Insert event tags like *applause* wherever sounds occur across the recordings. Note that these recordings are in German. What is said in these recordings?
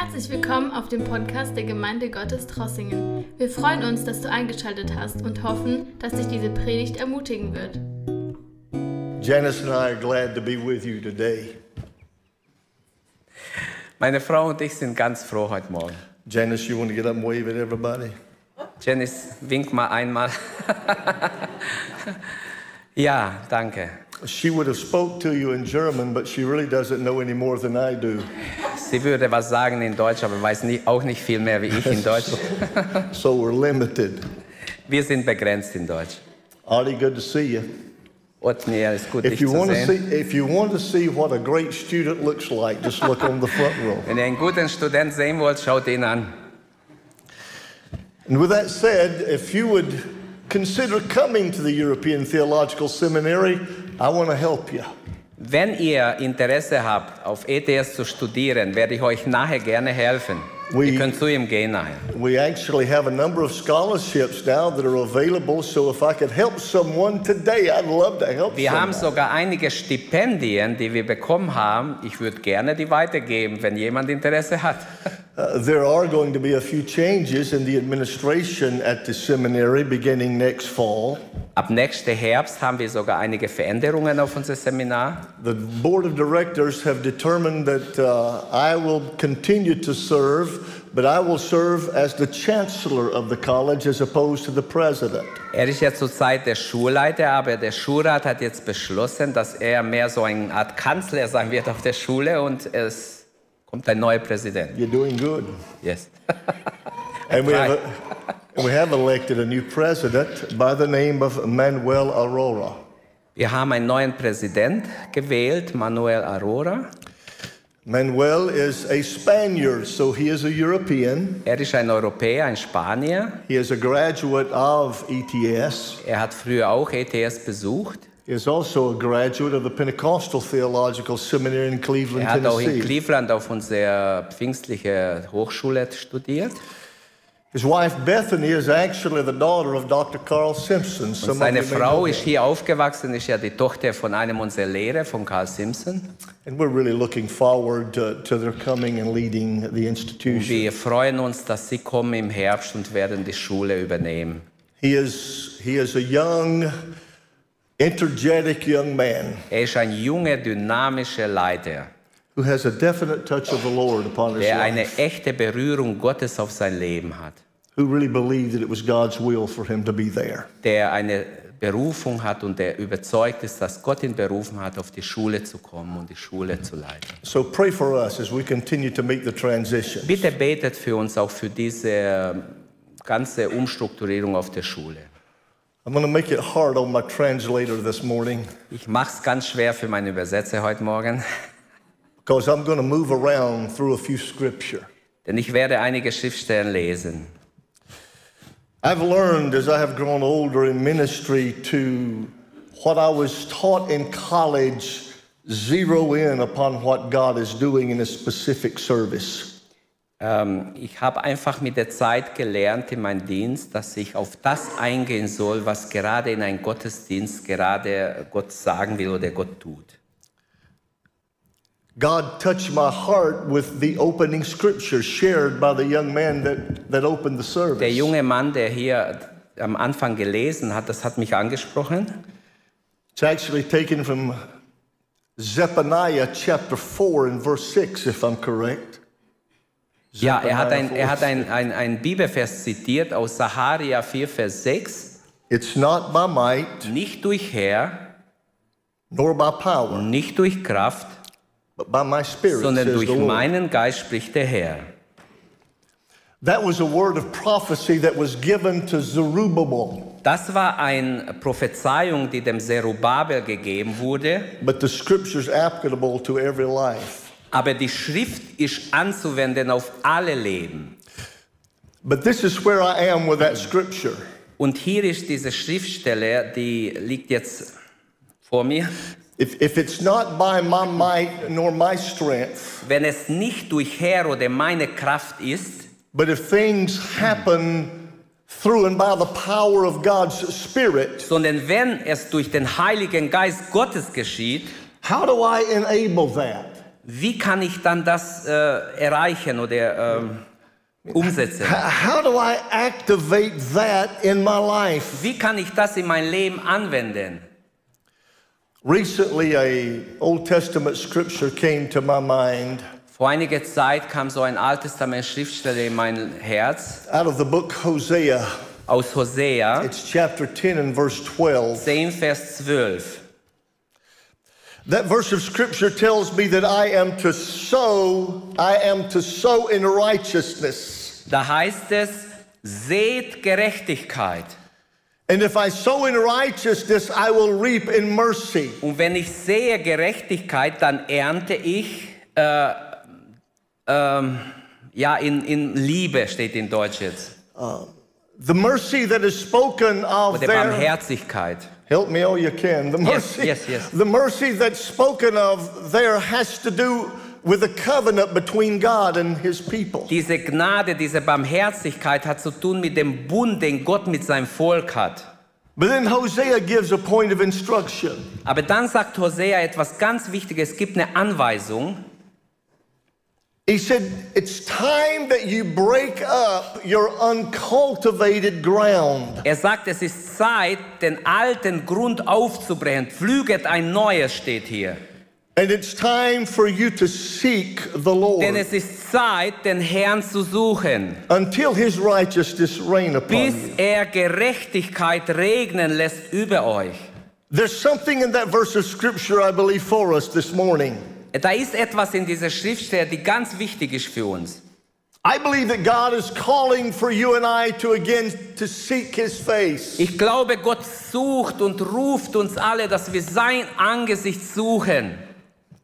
Herzlich willkommen auf dem Podcast der Gemeinde Gottes Trossingen. Wir freuen uns, dass du eingeschaltet hast und hoffen, dass dich diese Predigt ermutigen wird. Janice and I are glad to be with you today. Meine Frau und ich sind ganz froh heute Morgen. Janice, you want to get up and wave at everybody? Janice, wink mal einmal. *laughs* ja, danke. She would have spoke to you in German, but she really doesn't know any more than I do. Sie würde was sagen in Deutsch, aber weiß nicht, auch nicht viel mehr wie ich in *laughs* Deutsch. So we're limited. Wir sind begrenzt in Deutsch. Artie, good to see you. Otniel, ist gut, If you want to see, if you want to see what a great student looks like, just look on the front row. Wenn ihr einen guten Student sehen wollt, schaut ihn an. And with that said, if you would consider coming to the European Theological Seminary, I want to help you. Wenn ihr Interesse habt, auf ETS zu studieren, werde ich euch nachher gerne helfen. We- ihr könnt zu ihm gehen nachher. We actually have a number of scholarships now that are available, so if I could help someone today, I'd love to help Wir haben someone. sogar einige Stipendien, die wir bekommen haben. Ich würde gerne die weitergeben, wenn jemand Interesse hat. *laughs* Uh, there are going to be a few changes in the administration at the seminary beginning next fall. Ab nächsten Herbst haben wir sogar einige Veränderungen auf unser Seminar. The board of directors have determined that uh, I will continue to serve, but I will serve as the chancellor of the college as opposed to the president. Er ist ja zurzeit der Schulleiter, aber der Schulrat hat jetzt beschlossen, dass er mehr so eine Art Kanzler sein wird auf der Schule und es kommt ein neuer Präsident. You're doing good. Yes. *laughs* And we have, and we have elected a new president by the name of Manuel Aurora. Wir haben einen neuen Präsident gewählt, Manuel Aurora. Manuel is a Spaniard, so he is a European. Er ist ein Europäer, ein Spanier. He is a graduate of ETS. Er hat früher auch ETS besucht. He is also a graduate of the Pentecostal Theological Seminary in Cleveland, Er hat auch in Tennessee. Cleveland auf unserer pfingstlichen Hochschule studiert. His wife Bethany is actually the daughter of Dr. Carl Simpson. Und seine Frau ist hier aufgewachsen, ist ja die Tochter von einem unserer Lehrer, von Carl Simpson. And we're really looking forward to, to their coming and leading the institution. Wir freuen uns, dass sie kommen im Herbst und werden die Schule übernehmen. He is, he is a young, energetic young man Er ist ein junger, dynamischer Leiter, who has a definite touch of the Lord upon his der eine echte Berührung Gottes auf sein Leben hat, who really believed that it was God's will for him to be there. der eine Berufung hat und der überzeugt ist, dass Gott ihn berufen hat, auf die Schule zu kommen und die Schule zu leiten. So pray for us as we continue to make the transition. Bitte betet für uns auch für diese ähm, ganze Umstrukturierung auf der Schule. I'm going to make it hard on my translator this morning Ich mache es ganz schwer für meine Übersetzer heute Morgen, *laughs* because I'm going to move around through a few scripture. denn ich werde einige Schriftstellen lesen. I've learned as I have grown older in ministry to what I was taught in college zero in upon what God is doing in a specific service. Ähm, ich habe einfach mit der Zeit gelernt in meinem Dienst, dass ich auf das eingehen soll, was gerade in einem Gottesdienst gerade Gott sagen will oder Gott tut. God touched my heart with the opening scripture shared by the young man that, that opened the service. Der junge Mann, der hier am Anfang gelesen hat, das hat mich angesprochen. It's actually taken from Zephaniah chapter 4 and verse 6, if I'm correct. Ja, er hat, ein, Zephaniah er hat 4. ein, ein, ein Bibelvers zitiert aus Saharia 4, Vers 6. It's not by might Nicht durch Herr, nor by power, nicht durch Kraft, spirit, sondern durch meinen Geist spricht der Herr. That was a word of prophecy that was given to Zerubbabel. Das war eine Prophezeiung, die dem Zerubabel gegeben wurde. But the scripture's applicable to every life. Aber die Schrift ist anzuwenden auf alle Leben. But this is where I am with that scripture. Und hier ist diese Schriftstelle, die liegt jetzt vor mir. If, if it's not by my might nor my strength, Wenn es nicht durch Herr oder meine Kraft ist, but if things happen through and by the power of God's Spirit, sondern wenn es durch den Heiligen Geist Gottes geschieht, how do I enable that? wie kann ich dann das äh, erreichen oder ähm, umsetzen? How do I activate that in my life? Wie kann ich das in mein Leben anwenden? Recently, a Old Testament scripture came to my mind Vor einiger Zeit kam so ein Altes Testament Schriftstelle in mein Herz out of the book Hosea. aus Hosea It's chapter 10 and verse 12. 10, Vers 12. That verse of scripture tells me that I am to sow, I am to sow in righteousness. Da heißt es, seht Gerechtigkeit. And if I sow in righteousness, I will reap in mercy. Und wenn ich sehe Gerechtigkeit, dann ernte ich, äh, ähm, ja, in, in Liebe steht in Deutsch jetzt. Um, the mercy that is spoken of there. Barmherzigkeit. Help me all you can. The Yes, mercy, yes, yes. The mercy that's spoken of there has to do with a covenant between God and his people. Diese Gnade, diese Barmherzigkeit hat zu tun mit dem Bund, den Gott mit seinem Volk hat. But then Hosea gives a point of instruction. Aber dann sagt Hosea etwas ganz Wichtiges, es gibt eine Anweisung. He said, It's time that you break up your uncultivated ground. Er sagt, es ist Zeit, den alten Grund aufzubrechen. Pflüget ein neues steht hier. And it's time for you to seek the Denn Lord es ist Zeit, den Herrn zu suchen, until his righteousness reign upon bis you. er Gerechtigkeit regnen lässt über euch. There's something in that verse of scripture, I believe, for us this morning. Da ist etwas in dieser Schriftstelle, die ganz wichtig ist für uns. I believe that God is calling for you and I to again to seek his face. Ich glaube, Gott sucht und ruft uns alle, dass wir sein Angesicht suchen.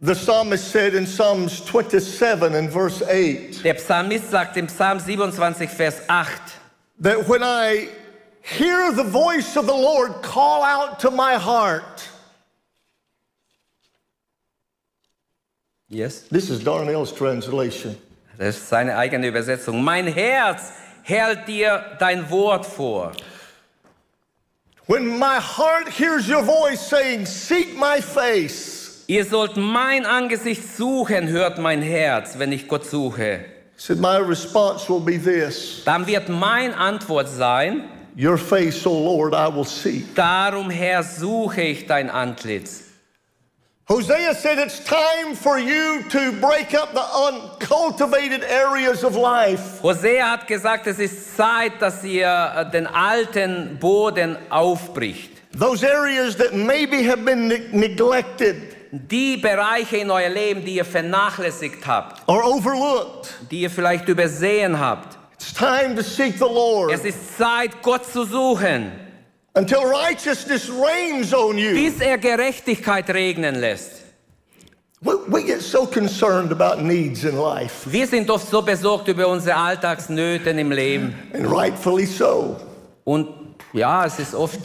The psalmist said in Psalms 27 and verse 8 Der Psalmist sagt im Psalm 27, Vers 8, that when I hear the voice of the Lord call out to my heart, yes. this is Darnell's translation. das ist seine eigene Übersetzung, mein Herz hält dir dein Wort vor. When my heart hears your voice saying, Seek my face, Ihr sollt mein Angesicht suchen, hört mein Herz, wenn ich Gott suche. he said, My response will be this Dann wird mein Antwort sein, Your face, O Lord, I will seek. darum Herr suche ich dein Antlitz. Hosea said it's time for you to break up the uncultivated areas of life. Hosea hat gesagt, es ist Zeit, dass ihr äh, den alten Boden aufbricht. Those areas that maybe have been ne- neglected Die Bereiche in euer Leben, die ihr vernachlässigt habt, or overlooked. die ihr vielleicht übersehen habt. It's time to seek the Lord Es ist Zeit, Gott zu suchen, until righteousness reigns on you. bis er Gerechtigkeit regnen lässt. We, get so concerned about needs in life, Wir sind oft so besorgt über unsere Alltagsnöte im Leben. and rightfully so. Und ja, es ist oft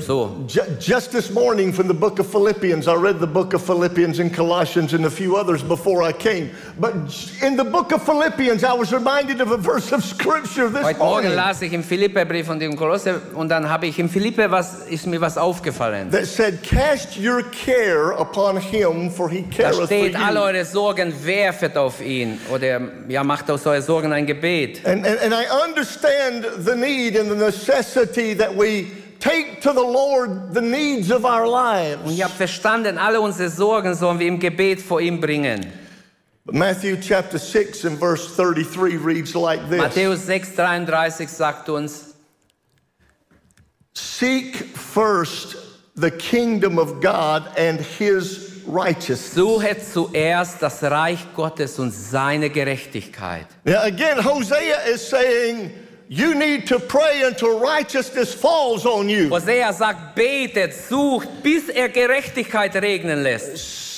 so. Ju- Just this morning from the book of Philippians, I read the book of Philippians and Colossians and a few others before I came. But in the book of Philippians, I was reminded of a verse of scripture this Heute Morgen morning las ich im Philipperbrief und im Kolosse und dann habe ich im Philippe was ist mir was aufgefallen. that said, Cast your care upon him, for he Da careth for steht, alle you. eure Sorgen werfet auf ihn oder ja, macht aus euren Sorgen ein Gebet. And, and, and I understand the need and the necessity that we take to the Lord the needs of our lives. Und ich habe verstanden, alle unsere Sorgen sollen wir im Gebet vor ihm bringen. But Matthew chapter 6 and verse 33 reads like this Matthäus 6,33 sagt uns, Seek first the kingdom of God and his righteousness. suche zuerst das Reich Gottes und seine Gerechtigkeit. Now, again, Hosea is saying, You need to pray until righteousness falls on you. Hosea sagt, betet, sucht, bis er Gerechtigkeit regnen lässt.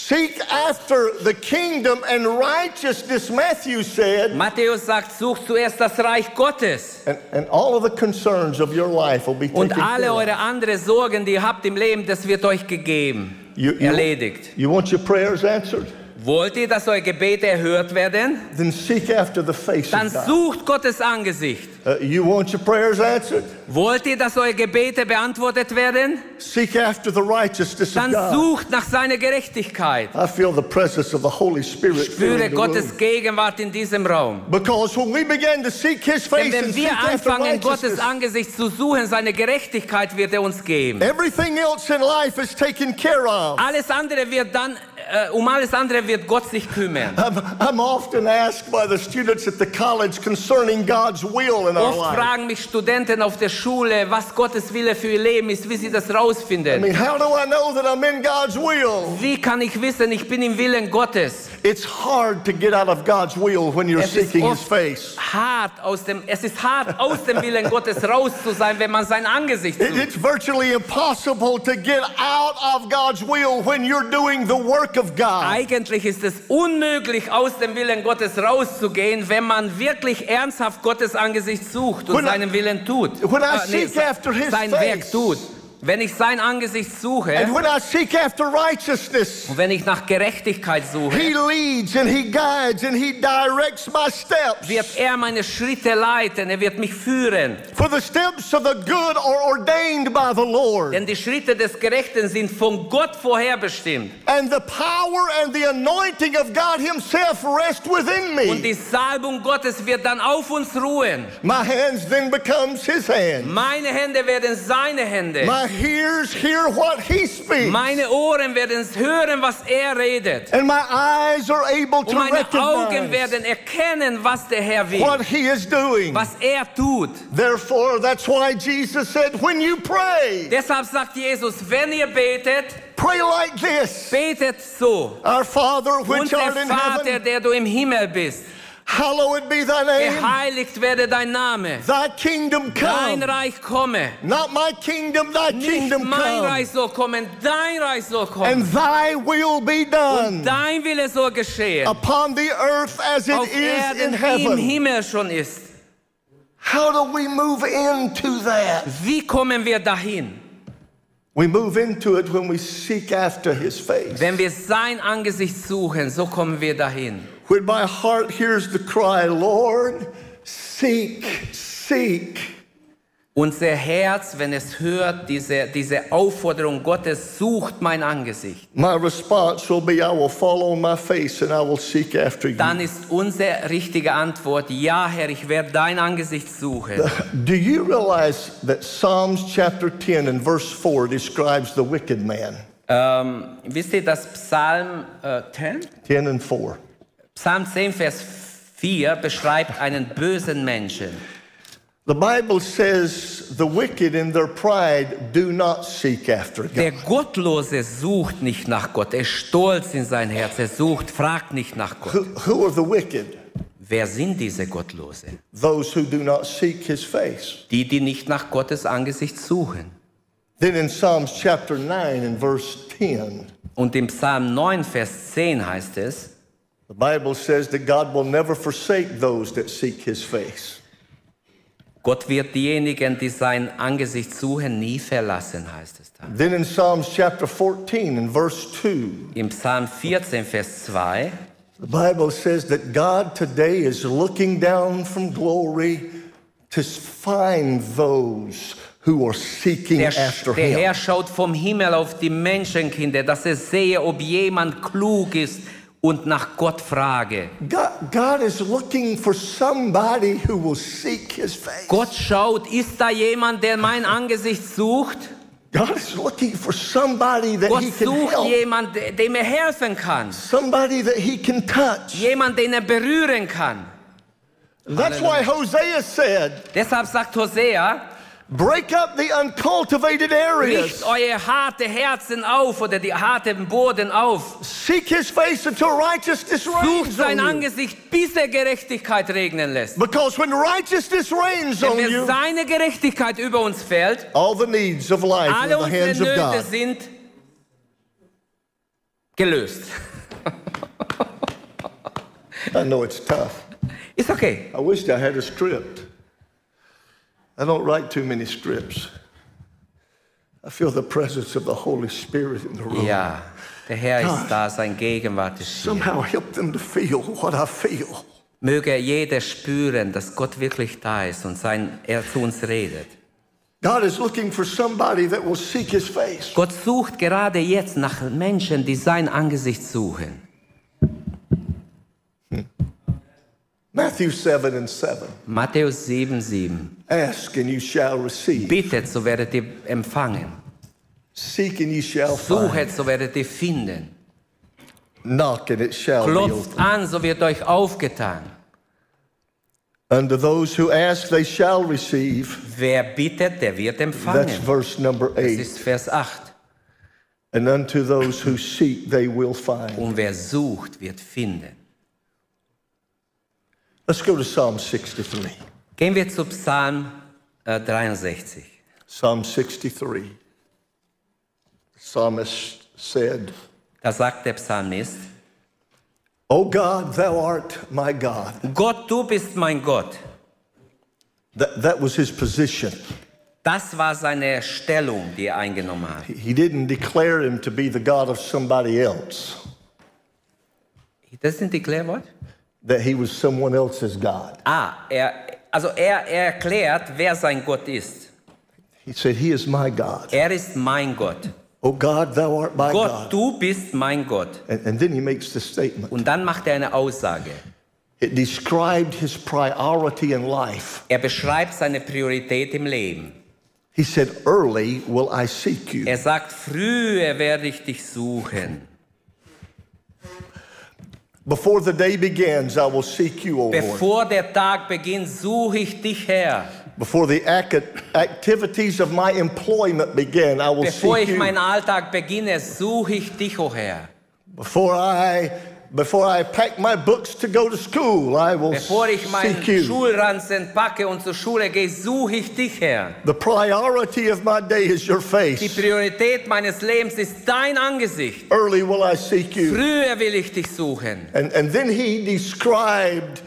Seek after the kingdom and righteousness, Matthew said, Matthäus sagt, sucht zuerst das Reich Gottes. and, and all of the concerns of your life will be taken Und alle of. eure anderen Sorgen, die ihr habt im Leben, das wird euch gegeben, You, you, erledigt. you want your prayers answered? Wollt ihr, dass eure Gebete erhört werden? Then seek after the face Dann of God. sucht Gottes Angesicht. Uh, you want your prayers answered? Wollt ihr, dass eure Gebete beantwortet werden? Seek after the righteousness of Dann God. sucht nach seiner Gerechtigkeit. I feel the presence of the Holy Spirit Spüre Gottes. Gegenwart in diesem Raum. Because when we begin to seek His Denn face and wenn wir anfangen, Gottes Angesicht zu suchen, seine Gerechtigkeit wird er uns geben. everything else in life is taken care of. Alles andere wird dann, um alles andere wird Gott sich kümmern. I'm, I'm often asked by the students at the college concerning God's will in our Oft fragen mich Studenten auf der Schule, was Gottes Wille für ihr Leben ist, wie sie das I rausfinden. mean, how do I know that I'm in God's will? Wie kann ich wissen, ich bin im Willen Gottes? It's hard to get out of God's will when you're Es ist seeking His face. hart aus dem, es ist hart aus dem Willen Gottes raus zu sein, wenn man sein Angesicht sucht. It's virtually impossible to get out of God's will when you're doing the work of God. Eigentlich ist es unmöglich, aus dem Willen Gottes rauszugehen, wenn man wirklich ernsthaft Gottes Angesicht sucht und When I- seinen Willen tut. when I Ah, seek after his sein face. Werk tut. Wenn ich sein Angesicht suche And when I seek after righteousness, und wenn ich nach Gerechtigkeit suche, He leads and He guides and He directs my steps. wird er meine Schritte leiten, er wird mich führen. For the steps of the good are ordained by the Lord. Denn die Schritte des Gerechten sind von Gott vorherbestimmt. And the power and the anointing of God Himself rest within Und die Salbung Gottes wird dann auf uns ruhen. My hands then becomes His hands. Meine Hände werden seine Hände. My ears hear what He speaks. Meine Ohren werden hören, was er redet. And my eyes are able Und to meine Augen werden erkennen, was der Herr will, what He is doing. was er tut. Therefore, that's why Jesus said, when you pray, Deshalb sagt Jesus, wenn ihr betet, pray like this. betet so. Our Father which art in Vater, heaven, der du im Himmel bist, hallowed be thy name. geheiligt werde dein Name. Thy kingdom Dein come. Reich komme. Not my kingdom, thy Nicht kingdom mein come. Reich soll kommen, dein Reich soll And kommen. thy will be done Dein Wille soll geschehen. upon the earth as it Auf is in Erden im heaven. Himmel schon ist. How do we move into that? Wie kommen wir dahin? We move into it when we seek after his face. Wenn wir sein Angesicht suchen, so kommen wir dahin. When my heart hears the cry, Lord, seek, seek. Unser Herz, wenn es hört, diese, diese Aufforderung Gottes, sucht mein Angesicht, My response will be, I will fall on my face and I will seek after you. dann ist unsere richtige Antwort, ja Herr, ich werde dein Angesicht suchen. *laughs* Do you realize that Psalms chapter 10 and verse 4 describes the wicked man? Ähm, wisst ihr, dass Psalm äh, 10? 10 and 4. Psalm 10, Vers 4 beschreibt einen bösen Menschen. The Bible says the wicked in their pride do not seek after Der God. Gottlose sucht nicht nach Gott, er ist stolz in sein Herz, er sucht, fragt nicht nach Gott. Who, who are the wicked? Wer sind diese Gottlose? Those who do not seek his face. Die, die nicht nach Gottes Angesicht suchen. Then in Psalms chapter 9 and verse 10, Und im Psalm 9, Vers 10 heißt es, the Bible says that God will never forsake those that seek his face. Gott wird diejenigen, die sein Angesicht suchen, nie verlassen, heißt es da. Then in Psalms chapter 14 in verse 2, Im Psalm 14, Vers 2, the Bible says that God today is looking down from glory to find those who are seeking der, after der him. Herr schaut vom Himmel auf die Menschenkinder, dass er sehe, ob jemand klug ist und nach Gott frage. God, God is looking for somebody who will seek his face. Gott schaut, ist da jemand, der mein Angesicht sucht? God is looking for somebody that Gott he can sucht help, jemand, dem er helfen kann. somebody that he can touch. Jemand, den er berühren kann. That's why Hosea said, Deshalb sagt Hosea, break up the uncultivated areas. Richt euer harte Herzen auf oder die harten Boden auf. Seek his face until righteousness Sucht reigns sein on you. Angesicht, bis er Gerechtigkeit regnen lässt. Because when righteousness reigns Wenn on wir you, seine Gerechtigkeit über uns fällt, all the needs of life alle in the hands of unsere Nöte God. sind gelöst. I know it's tough. It's okay. I wished I had a script. I don't write too many scripts. I feel the presence of the Holy Spirit in the room. Ja, Der Herr God. ist da, sein Gegenwart ist hier. Somehow help them to feel what I feel. Möge jeder spüren, dass Gott wirklich da ist und sein, er zu uns redet. God is looking for somebody that will seek his face. Gott sucht gerade jetzt nach Menschen, die sein Angesicht suchen. Matthew 7 and 7. Matthäus 7, 7. Ask and you shall receive. Bittet, so werdet ihr empfangen. Seek and you shall find. Suchet, so werdet ihr finden. Knock and it shall Klopft an, so wird euch aufgetan. Unto those who ask, they shall receive. Wer bittet, der wird That's empfangen. verse number Das 8. ist Vers 8. And unto those who seek, they will find. Und wer sucht, wird finden. Let's go to Psalm 63. Gehen wir zu Psalm äh, 63. Psalm 63. The psalmist said, Da sagt der Psalmist, O God, thou art my God. Gott, du bist mein Gott. That, that was his position. Das war seine Stellung, die er eingenommen hat. He didn't declare him to be the God of somebody else, He doesn't declare Klärwort? That he was someone else's God. Ah, er, also er, er erklärt, wer sein Gott ist. He said, He is my God. Er ist mein Gott. O God, thou art my Gott, God. du bist mein Gott. And, and then he makes the statement. Und dann macht er eine Aussage. It described his priority in life. Er beschreibt seine Priorität im Leben. He said, Early will I seek you. Er sagt, früher werde ich dich suchen. Before the day begins, I will seek you, O Lord. Bevor der Tag beginnt, suche ich dich her. Before the ac- activities of my employment begin, I will Bevor seek ich you. meinen Alltag beginne, suche ich dich, o Herr. Before I, before I pack my books to go to school, I will Bevor ich meinen seek you. Schulranzen packe und zur Schule gehe, suche ich dich, Herr. The priority of my day is your face. Die. Priorität meines Lebens ist dein Angesicht. Early will I seek you. Früher will ich dich suchen. And, and then he described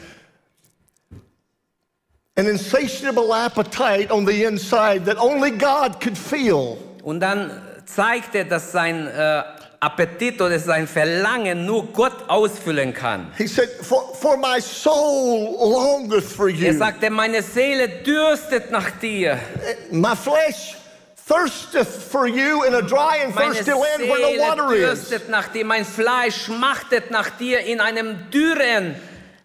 an insatiable appetite on the inside that only God could feel. Und dann zeigt er, dass sein äh, Appetit oder sein Verlangen nur Gott ausfüllen kann. He said, For, for my soul longeth for Er you. sagte, meine Seele dürstet nach dir. My flesh thirsteth for you in a dry and Meine thirsty land where no Seele water is. dürstet nach dir. Mein Fleisch schmachtet nach dir in einem dürren,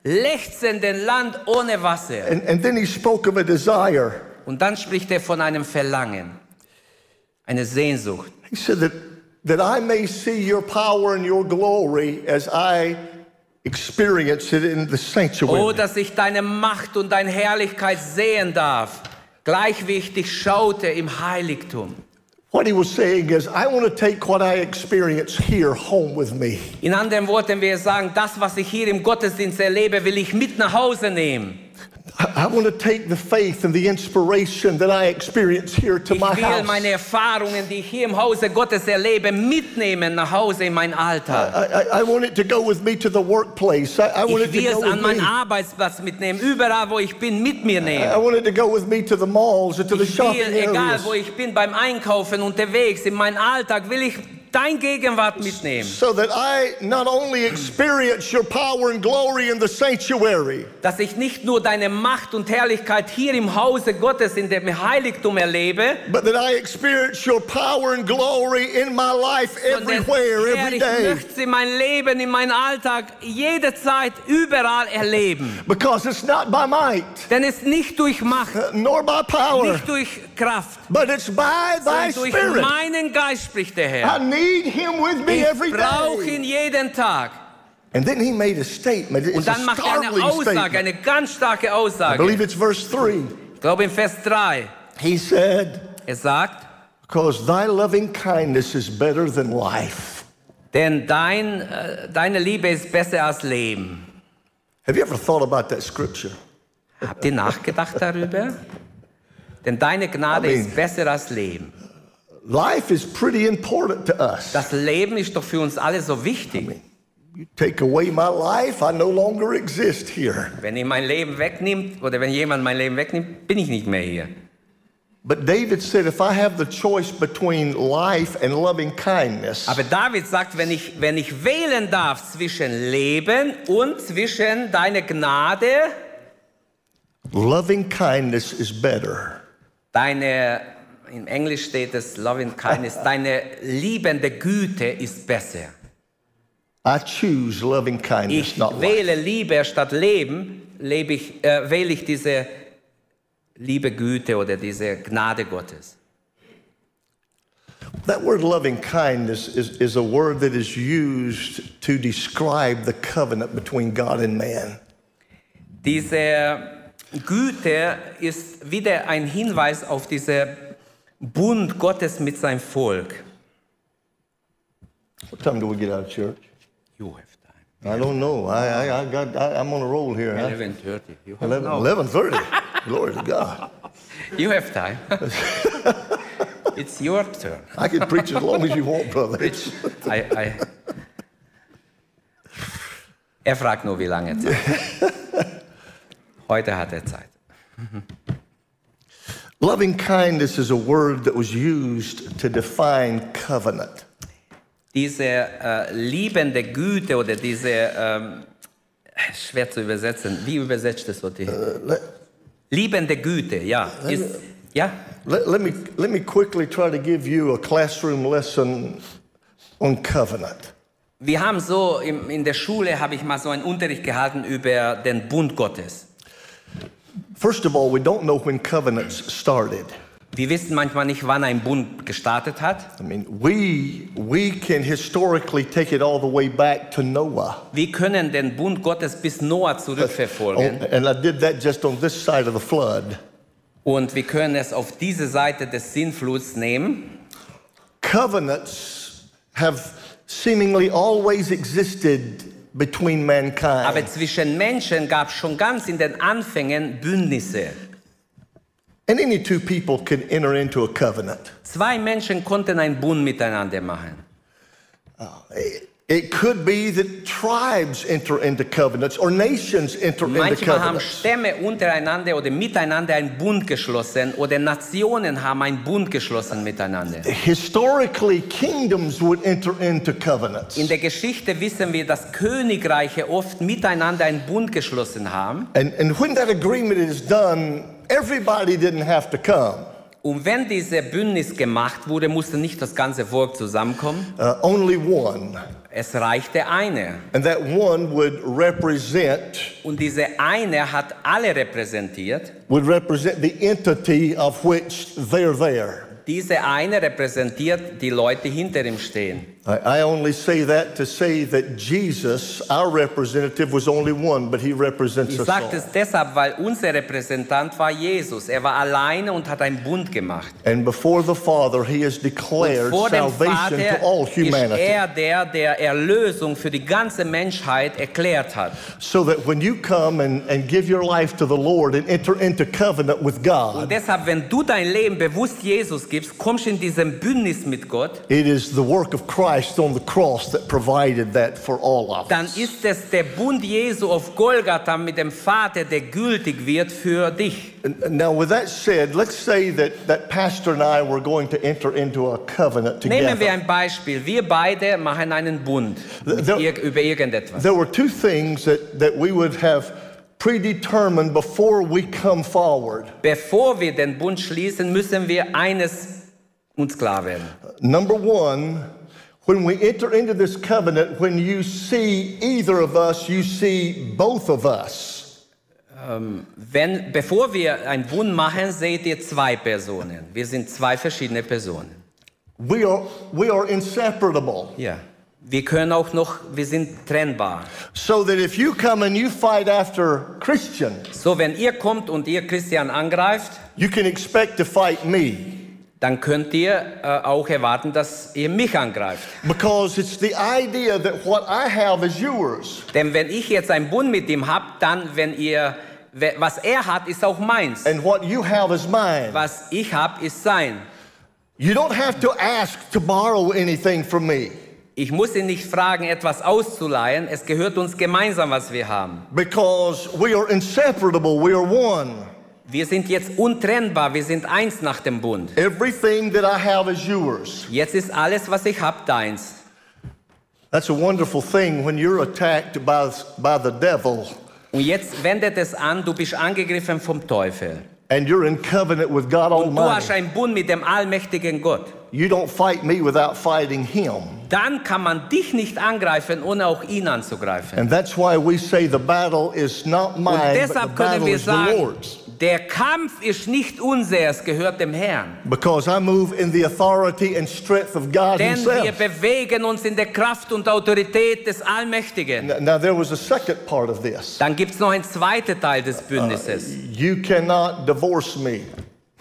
lechzenden Land ohne Wasser. And, and then he spoke of a desire. Und dann spricht er von einem Verlangen, eine Sehnsucht. He said that, that I may see your power and your glory as I experience it in the sanctuary. Oh, dass ich deine Macht und deine Herrlichkeit sehen darf, gleich wie ich dich schaute im Heiligtum. What he was saying is, I want to take what I experience here home with me. In anderen Worten, wir sagen, das, was ich hier im Gottesdienst erlebe, will ich mit nach Hause nehmen. I, want to take the faith and the inspiration that I experience here to Ich my will house. meine Erfahrungen, die ich hier im Hause Gottes erlebe, mitnehmen nach Hause in meinen Alltag. I, I, I want it to go with me to the workplace. I, I want Ich it to go with an meinen. Arbeitsplatz mitnehmen, überall, wo ich bin, mit mir nehmen. I want it to go with me to the malls and to the Ich shopping will, egal wo ich bin, beim Einkaufen, unterwegs, in meinem Alltag, will ich dein Gegenwart mitnehmen. So that I not only experience your power and glory in the sanctuary, Dass ich nicht nur deine Macht und Herrlichkeit hier im Hause Gottes, in dem Heiligtum erlebe, but that I experience your power and glory in my life everywhere, every ich day. möchte sie mein Leben, in meinen Alltag, jede Zeit, überall erleben. Because it's not by might, Denn es nicht durch Macht, nor by power, nicht durch Kraft, but it's by thy sondern durch spirit. meinen Geist spricht der Herr. Need him with me Ich every brauche ihn jeden Tag. And then he made a statement. It's Und dann macht er eine Aussage, statement. eine ganz starke I Aussage. believe it's verse 3. Ich glaube in Vers 3. He said, Er sagt, Because thy loving kindness is better than life. denn dein, äh, deine Liebe ist besser als Leben. Have you ever thought about that scripture? Habt ihr nachgedacht darüber? Denn deine Gnade I mean- ist besser als Leben. Life is pretty important to us. Das Leben ist doch für uns alle so wichtig. You take away my life, I no longer exist here. Wenn ihr mein Leben wegnimmt oder wenn jemand mein Leben wegnimmt, bin ich nicht mehr hier. But David said, if I have the choice between life and loving kindness, Aber David sagt, wenn ich, wenn ich wählen darf zwischen Leben und zwischen deine Gnade, loving kindness is better. deine, im Englisch steht es loving kindness, *laughs* deine liebende Güte ist besser. I choose loving kindness, Ich not life. wähle Liebe statt Leben, lebe ich, äh, wähle ich diese liebe Güte oder diese Gnade Gottes. That word loving kindness is, is a word that is used to describe the covenant between God and man. Diese Güte ist wieder ein Hinweis auf diese Bund Gottes mit seinem Volk. What time do we get out of church? You have time. I don't know. I, I, I got, I, I'm on a roll here. Huh? 11.30. You have, 11, no. 11.30. Glory to God. *laughs* you have time. *laughs* it's your turn. I can preach as long as you want, brother. I, I. Er fragt nur, wie lange Zeit. *laughs* Heute hat er Zeit. Loving kindness is a word that was used to define covenant. Diese äh, liebende Güte oder diese, ähm, schwer zu übersetzen, wie übersetzt das Wort let- Liebende Güte, ja. Ist, ja, Let, let, me, let me quickly try to give you a classroom lesson on covenant. wir haben so, im, in der Schule habe ich mal so einen Unterricht gehalten über den Bund Gottes. First of all, we don't know when covenants started. Wir wissen manchmal nicht, wann ein Bund gestartet hat. I mean, we, we can historically take it all the way back to Noah. Wir können den Bund Gottes bis Noah zurückverfolgen. And I did that just on this side of the flood. Und wir können es auf diese Seite des Sinnfluts nehmen. Covenants have seemingly always existed between mankind. Aber zwischen Menschen gab es schon ganz in den Anfängen Bündnisse. And any two people can enter into a covenant. Zwei Menschen konnten einen Bund miteinander machen. It could be that tribes enter into covenants or nations enter into Manchmal haben covenants. Stämme untereinander oder miteinander einen Bund geschlossen oder Nationen haben einen Bund geschlossen miteinander. Historically, kingdoms would enter into covenants. In der Geschichte wissen wir, dass Königreiche oft miteinander einen Bund geschlossen haben. And, and when that agreement is done, everybody didn't have to come. Und wenn diese Bündnis gemacht wurde, musste nicht das ganze Volk zusammenkommen. Uh, only one. Es reichte eine. And that one would represent Und diese eine hat alle repräsentiert. would represent the entity of which they're there. Diese eine repräsentiert die Leute, hinter ihm stehen. I, I only say that to say that Jesus, our representative, was only one, but he represents Ich us sage all. das deshalb, weil unser Repräsentant war Jesus. Er war alleine und hat einen Bund gemacht. And before the Father, he has Und declared vor dem salvation Vater to all ist humanity. er der, der Erlösung für die ganze Menschheit erklärt hat. So that when you come and, and give your life to the Lord and enter into covenant with Und God, deshalb, wenn du dein Leben bewusst Jesus gibst, kommst du in diesem Bündnis mit Gott, it is the work of Christ on the cross that provided that for all of dann us. ist es der Bund Jesu auf Golgatha mit dem Vater, der gültig wird für dich. And- and Now, with that said, let's say that, that Pastor and I were going to enter into a covenant Nehmen wir together. ein Beispiel. Wir beide machen einen Bund mit The- ir über irgendetwas. There were two things that, that we would have predetermined before we come forward. Bevor wir den Bund schließen, müssen wir eines uns klar werden. Number one, when we enter into this covenant, when you see either of us, you see both of us. Ähm, wenn, bevor wir einen Bund machen, seht ihr zwei Personen. Wir sind zwei verschiedene Personen. We are, we are inseparable. Ja. Wir können auch noch, wir sind trennbar. So that if you come and you fight after Christian, So, wenn ihr kommt und ihr Christian angreift, you can expect to fight me. dann könnt ihr äh, auch erwarten, dass ihr mich angreift. Because it's the idea that what I have is yours. Denn wenn ich jetzt einen Bund mit ihm habe, dann, wenn ihr, was er hat, ist auch meins. And what you have is mine. Was ich habe, ist sein. You don't have to ask to borrow anything from me. Ich muss ihn nicht fragen, etwas auszuleihen. Es gehört uns gemeinsam, was wir haben. Because we are inseparable. We are one. Wir sind jetzt untrennbar, wir sind eins nach dem Bund. Everything that I have is yours. Jetzt ist alles, was ich habe, deins. That's a wonderful thing when you're attacked by, by the devil Und jetzt wendet es an, du bist angegriffen vom Teufel. and you're in covenant with God Und du hast Almighty. einen Bund mit dem allmächtigen Gott. You don't fight me without fighting Him. Dann kann man dich nicht angreifen, ohne auch ihn anzugreifen. And that's why we say the battle is not Und mine, but the können battle wir is the sagen, Lord's. der Kampf ist nicht unser, es gehört dem Herrn. Because I move in the authority and strength of God Denn wir Himself. bewegen uns in der Kraft und Autorität des Allmächtigen. N- Now, there was a second part of this. Dann gibt es noch einen zweiten Teil des Bündnisses. Uh, you cannot divorce me.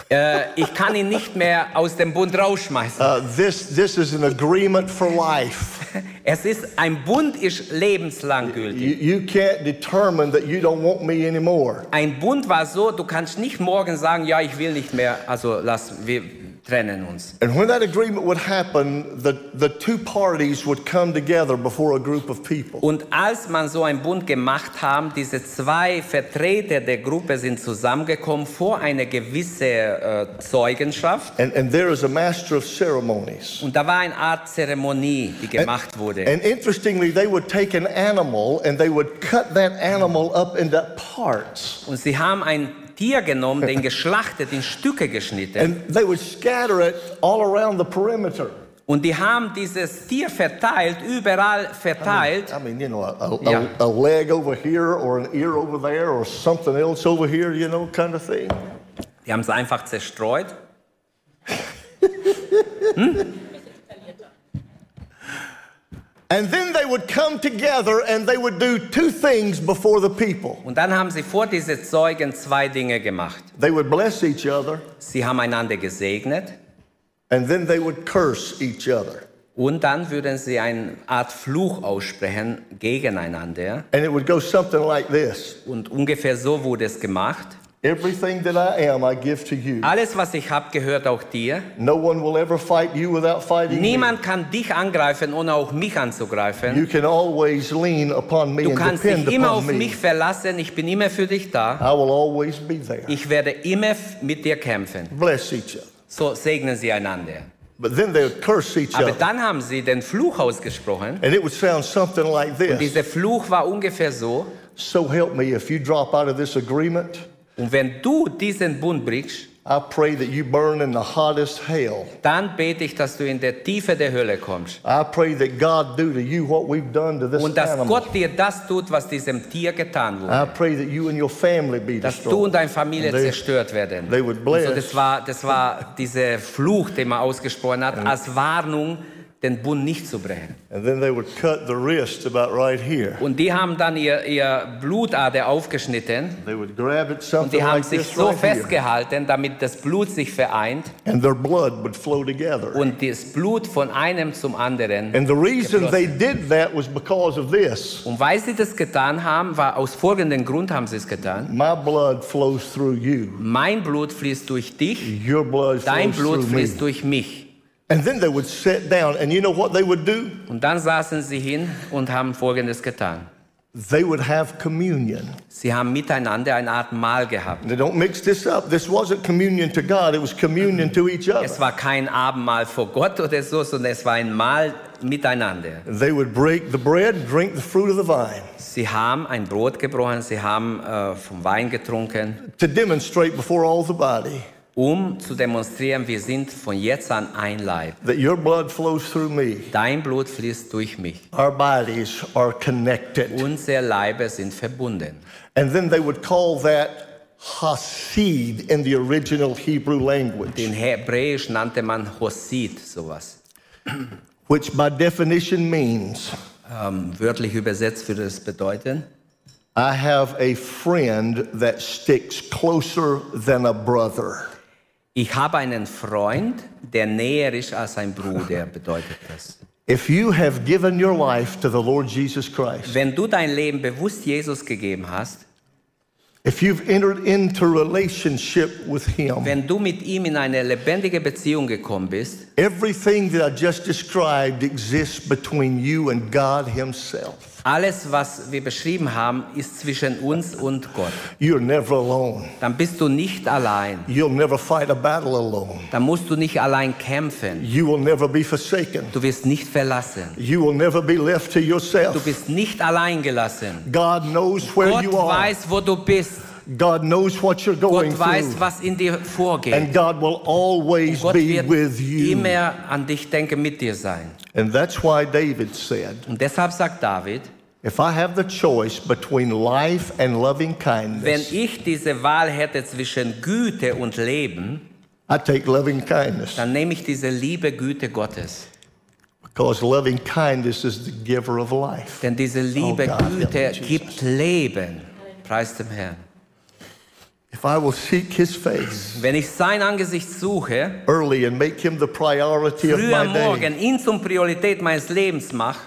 Äh, ich kann ihn nicht mehr aus dem Bund rausschmeißen. Uh, this, this is an agreement for life. Es ist, ein Bund ist lebenslang gültig. You, you can't determine that you don't want me anymore. Ein Bund war so, du kannst nicht morgen sagen, ja, ich will nicht mehr, also lass, wir trennen uns. And when that agreement would happen, the, the two parties would come together before a group of people. Und als man so einen Bund gemacht haben, diese zwei Vertreter der Gruppe sind zusammengekommen vor eine gewisse äh, Zeugenschaft. And, and there is a master of ceremonies. Und da war eine Art Zeremonie, die gemacht wurde. And interestingly, they would take an animal and they would cut that animal up into parts. Und sie haben ein Tier genommen, den geschlachtet, in Stücke geschnitten. And they would scatter it all around the perimeter. Und die haben dieses Tier verteilt, überall verteilt. I mean, you know, a, a, a, leg over here or an ear over there or something else over here, you know, kind of thing. Die haben es einfach zerstreut. *laughs* And then would come together and they would do two things before the people. Und dann haben sie vor diese Zeugen zwei Dinge gemacht. They would bless each other Sie haben einander gesegnet and then they would curse each other. und dann würden sie eine Art Fluch aussprechen gegeneinander. And it would go something like this Und ungefähr so wurde es gemacht. Everything that I am, I give to you. Alles, was ich habe, gehört auch dir. No one will ever fight you without fighting me. Niemand kann dich angreifen, ohne auch mich anzugreifen. You can always lean upon me Du and kannst depend dich immer auf me. mich verlassen. Ich bin immer für dich da. I will always be there. Ich werde immer mit dir kämpfen. Bless each other. So segnen sie einander. But then they would curse each Aber other. dann haben sie den Fluch ausgesprochen. And it would sound something like this Dieser Fluch war ungefähr so. So help me, if you drop out of this agreement, Und wenn du diesen Bund brichst, I pray that you burn in the hottest hell. dann bete ich, dass du in der Tiefe der Hölle kommst. I pray that God do to you what we've done to this Und dass animal. Gott dir das tut, was diesem Tier getan I wurde. pray that you and your family be Dass du destroyed. und deine Familie They- zerstört werden. they would Und bless. so, das, war, das war dieser Fluch, den man ausgesprochen hat, als Warnung, den Bund nicht zu brechen. And then they would cut the wrist about right here. Und die haben dann ihr, ihr Blutader aufgeschnitten They would grab it und die haben like sich so right here. festgehalten, damit das Blut sich vereint And their blood would flow together. und das Blut von einem zum anderen. And the reason they did that was because of this. Und weil sie das getan haben, war aus folgendem Grund haben sie es getan. My blood flows through you. Mein Blut fließt durch dich, dein flows Blut fließt durch mich. And then they would sit down, and you know what they would do? Und dann saßen sie hin und haben folgendes getan. They would have communion. Sie haben miteinander eine Art Mahl gehabt. Now, don't mix this up. This wasn't communion to God, it was communion to each other. Es war kein Abendmahl vor Gott oder so, sondern es war ein Mahl miteinander. They would break the bread, drink the fruit of the vine Sie haben ein Brot gebrochen, sie haben äh, vom Wein getrunken, to demonstrate before all the body um zu demonstrieren, wir sind von jetzt an ein Leib. that your blood flows through me. Dein Blut fließt durch mich. Our bodies are connected. Unsere Leibe sind verbunden. And then they would call that hasid in the original Hebrew language, Den Hebräisch nannte man Hosid, sowas. which by definition means Ähm, wörtlich übersetzt würde es bedeuten, I have a friend that sticks closer than a brother. Ich habe einen Freund, der näher ist als ein Bruder, *laughs* bedeutet das. If you have given your life to the Lord Jesus Christ, Wenn du dein Leben bewusst Jesus gegeben hast, if you've entered into relationship with Him, Wenn du mit ihm in eine lebendige Beziehung gekommen bist, everything that I just described exists between you and God Himself. Alles, was wir beschrieben haben, ist zwischen uns und Gott. You're never alone. Dann bist du nicht allein. You'll never fight a battle alone. Dann musst du nicht allein kämpfen. You will never be forsaken. Du wirst nicht verlassen. You will never be left to Du yourself. bist nicht allein gelassen. God knows where Gott you are. weiß, wo du bist. God knows what you're going Gott weiß, was in dir vorgeht. And God will always Gott be wird with you. immer an dich denken, mit dir sein. And that's why David said, Und deshalb sagt David, If I have the choice between life and loving wenn kindness, ich diese Wahl hätte zwischen Güte und Leben, I take loving kindness dann nehme ich diese liebe Güte Gottes. because loving kindness is the giver of life. Denn diese oh liebe Oh God, Güte help me, Jesus. gibt Leben. Preis dem Herrn. If I will seek his face Wenn ich sein Angesicht suche, early and make him the priority of my am day, Morgen ihn zum Priorität meines Lebens mache,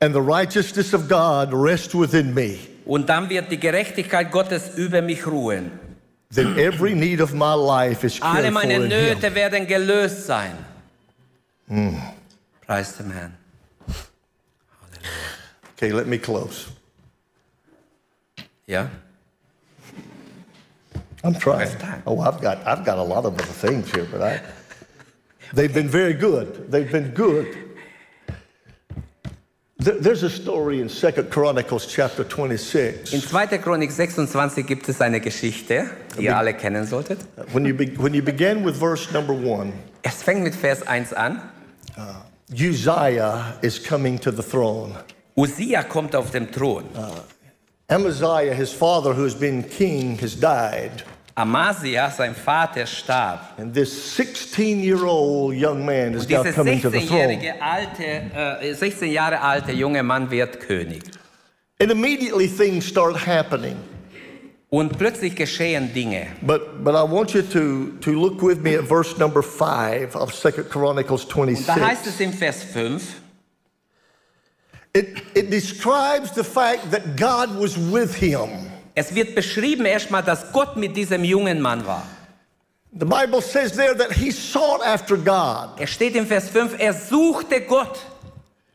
and the righteousness of God rest within me, und dann wird die Gerechtigkeit Gottes über mich ruhen. then every need of my life is Alle meine in him. Nöte werden gelöst sein. Mm. Preis dem Herrn. Okay, let me close. Ja? I'm trying. Oh, I've got I've got a lot of other things here, but I they've been very good. They've been good. There's a story in Second Chronicles chapter 26. In 26. 2. Chronik 26 gibt es eine Geschichte, die ihr alle kennen solltet. When you, be, when you begin with verse number one, Es fängt mit Vers 1 an. Uh, Uzziah is coming to the throne. Uzziah kommt auf den Thron. Uh, Amaziah, his father, who has been king, has died. Amasia, sein Vater, starb. And this 16 year old young man is now coming to the throne. 16-jährige alte, äh, 16 Jahre alte junge Mann wird König. And immediately things start happening. Und plötzlich geschehen Dinge. But, but I want you to, to look with me at verse number 5 of Second Chronicles Und da heißt 26. es im Vers 5, It, it describes the fact that God was with him. Es wird beschrieben erstmal, dass Gott mit diesem jungen Mann war. The Bible says there that he sought after God. Es steht im Vers 5, er suchte Gott.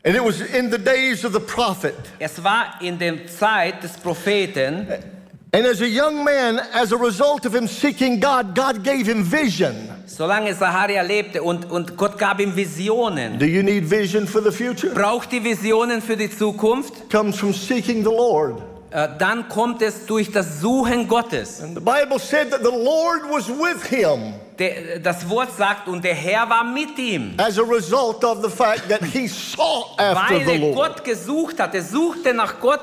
And it was in the days of the prophet. Es war in der Zeit des Propheten. And as a young man, as a result of him seeking God, God gave him vision. Solange Saharia lebte und, und Gott gab ihm Visionen. Do you need vision for the future? Braucht die Visionen für die Zukunft? Comes from seeking the Lord. Äh, Dann kommt es durch das Suchen Gottes. And the Bible said that the Lord was with him Der, das Wort sagt, und der Herr war mit ihm. as a result of the fact that he sought after Weil the er Lord. Gott gesucht hat. Er suchte nach Gott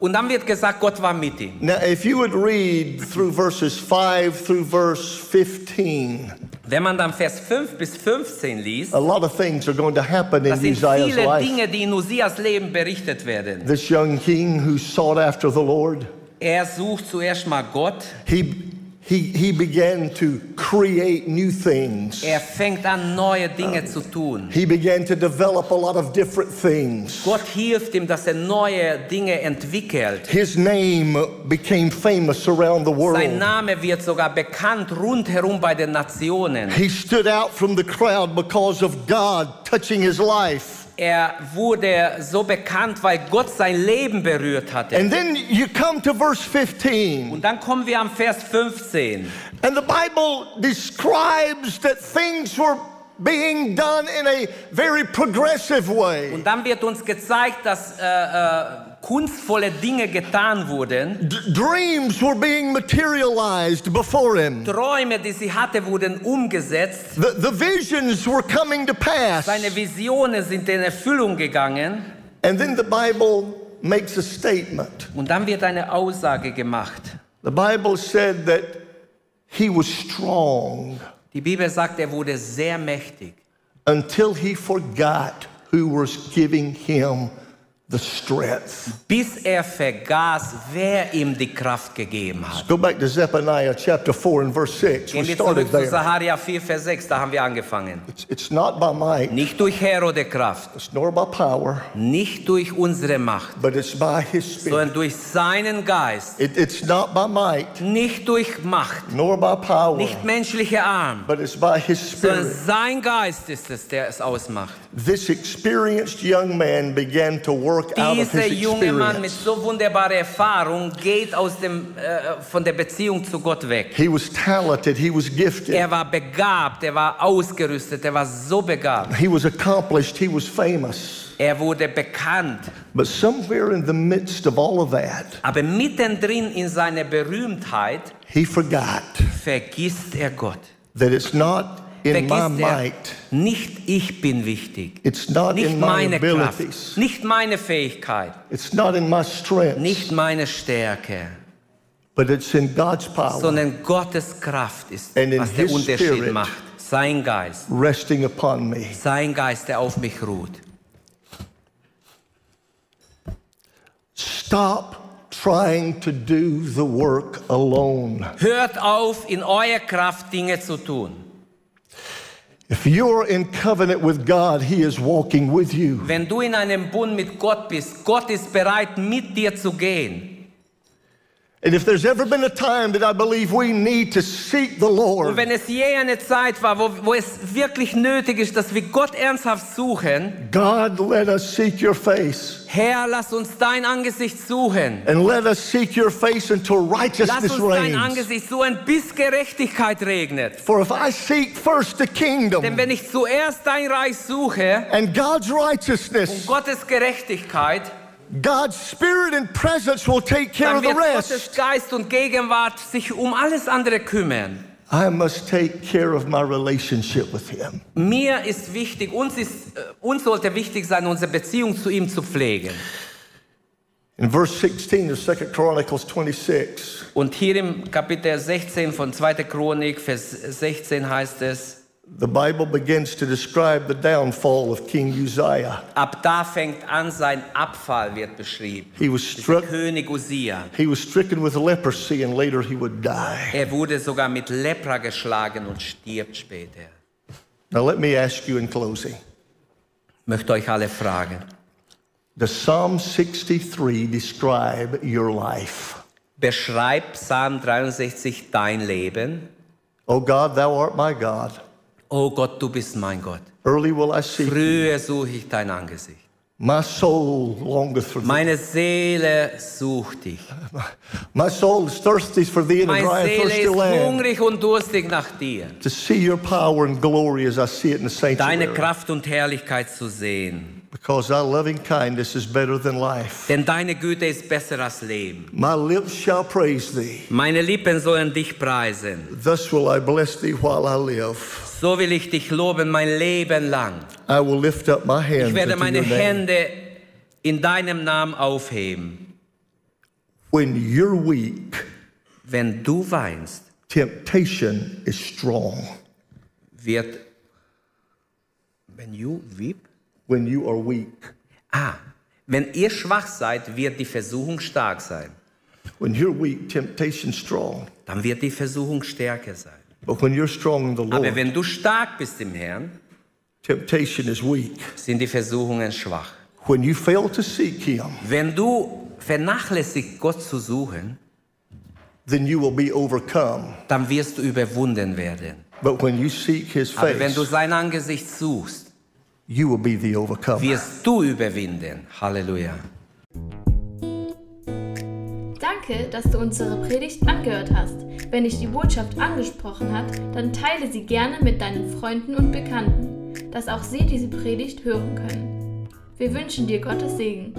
und dann wird gesagt, Gott war mit ihm. Now, if you would read through verses 5 through verse 15, Wenn man dann Vers 5 bis 15 liest, a lot of things are going to happen in das sind Uzziah's viele life. Dinge, die in Usias Leben berichtet werden. This young king who sought after the Lord, Er sucht zuerst mal Gott. he, he, he began to create new things. Er fängt an, neue Dinge zu tun. He began to develop a lot of different things. Gott hilft ihm, dass er neue Dinge entwickelt. His name became famous around the world. Sein. Name wird sogar bekannt rundherum bei den Nationen. He stood out from the crowd because of God touching his life. Er wurde so bekannt, weil Gott sein Leben berührt hatte. And then you come to verse 15. Und dann kommen wir am Vers 15. And the Bible describes that things were being done in a very progressive way. Und dann wird uns gezeigt, dass äh, äh, kunstvolle Dinge getan wurden. D- dreams were being materialized before him. Träume, die sie hatte, wurden umgesetzt. The, the visions were coming to pass. Seine Visionen sind in Erfüllung gegangen. And then the Bible makes a statement. Und dann wird eine Aussage gemacht. The Bible said that he was strong Die Bibel sagt, er wurde sehr mächtig, until he forgot who was giving him the strength. bis er vergaß, wer ihm die Kraft gegeben hat. Go back to Zephaniah chapter 4 and verse 6. We Gehen wir started zurück zu there. Saharia 4, Vers 6, da haben wir angefangen. It's, it's not by might, Nicht durch Herr oder Kraft, it's nor by power, nicht durch unsere Macht, but it's by his spirit. sondern durch seinen Geist. It, it's not by might, Nicht durch Macht, nor by power, nicht menschliche Arm, but it's by his sondern spirit. sein Geist ist es, der es ausmacht. This experienced young man began to work out of Dieser his junge Mann mit experience. so wunderbarer Erfahrung geht aus dem, äh, von der Beziehung zu Gott weg. He was talented, he was gifted, Er war begabt, er war ausgerüstet, er war so begabt. he was accomplished, he was famous. Er wurde bekannt. But somewhere in the midst of all of that, Aber mittendrin in seiner Berühmtheit he forgot vergisst er Gott. that it's not in my Vergisst er, might, nicht ich bin wichtig. it's not Nicht in my meine Kraft, abilities, nicht meine Fähigkeit, it's not in my strength, nicht meine Stärke, but it's in God's power sondern Gottes Kraft ist, was der His Unterschied Spirit. macht. Sein Geist, resting upon me. sein Geist, der auf mich ruht. Stop trying to do the work alone. Hört auf, in eurer Kraft Dinge zu tun. If you're in covenant with God, He is walking with you. Wenn du in einem Bund mit Gott bist, Gott ist bereit, mit dir zu gehen. And if there's ever been a time that I believe we need to seek the Und Lord, wenn es je eine Zeit war, wo, wo es wirklich nötig ist, dass wir Gott ernsthaft suchen, God, let us seek your face. Herr, lass uns dein Angesicht suchen. And let us seek your face until righteousness Lass uns dein. Angesicht suchen, bis Gerechtigkeit regnet. For if I seek first the kingdom. Denn wenn ich zuerst dein Reich suche and God's und righteousness, Gottes Gerechtigkeit, God's spirit and presence will take care of the wird Gottes rest. Geist und Gegenwart sich um alles andere kümmern. I must take care of my relationship with Him. Mir ist wichtig, uns, ist, äh, uns sollte wichtig sein, unsere Beziehung zu ihm zu pflegen. In verse 16 of 2 Chronicles 26, Und hier im Kapitel 16 von 2. Chronik, Vers 16 heißt es, the Bible begins to describe the downfall of King Uzziah. ab da fängt an, sein Abfall wird beschrieben. He was struck, König Usia. he was stricken with leprosy and later he would die. Er wurde sogar mit Lepra geschlagen und stirbt später. Now let me ask you in closing. Möchte euch alle fragen, Does Psalm 63 describe your life? beschreibt Psalm 63 dein Leben? Oh God, thou art my God. Oh Gott, du bist mein Gott. Early will I seek thee. Früher suche ich dein Angesicht. My soul longeth for thee. Meine Seele sucht dich. My soul is thirsty for thee in a dry and Seele thirsty ist land. hungrig und durstig nach dir. To see your power and glory as I see it in the Deine sanctuary. Kraft und Herrlichkeit zu sehen. Because thy loving kindness is better than life. Denn deine Güte ist besser als Leben. My lips shall praise thee. Meine Lippen sollen dich preisen. Thus will I bless thee while I live. So will ich dich loben mein Leben lang. I will lift up my hands Ich werde meine. Hände in deinem Namen aufheben. When you're weak, Wenn du weinst, temptation is strong. wird. Wenn you weep? When you are weak, Ah, wenn ihr schwach seid, wird die Versuchung stark sein. when you're weak, temptation strong. Dann wird die Versuchung stärker sein. But when you're strong in the Aber Lord, wenn du stark bist im Herrn, temptation is weak. sind die Versuchungen schwach. When you fail to seek Him, Wenn du vernachlässigst, Gott zu suchen, then you will be overcome. dann wirst du überwunden werden. But when you seek His Aber wenn du face, sein Angesicht suchst, you will be the overcomer. wirst du überwinden. Halleluja. Danke, dass du unsere Predigt angehört hast. Wenn dich die Botschaft angesprochen hat, dann teile sie gerne mit deinen Freunden und Bekannten, dass auch sie diese Predigt hören können. Wir wünschen dir Gottes Segen.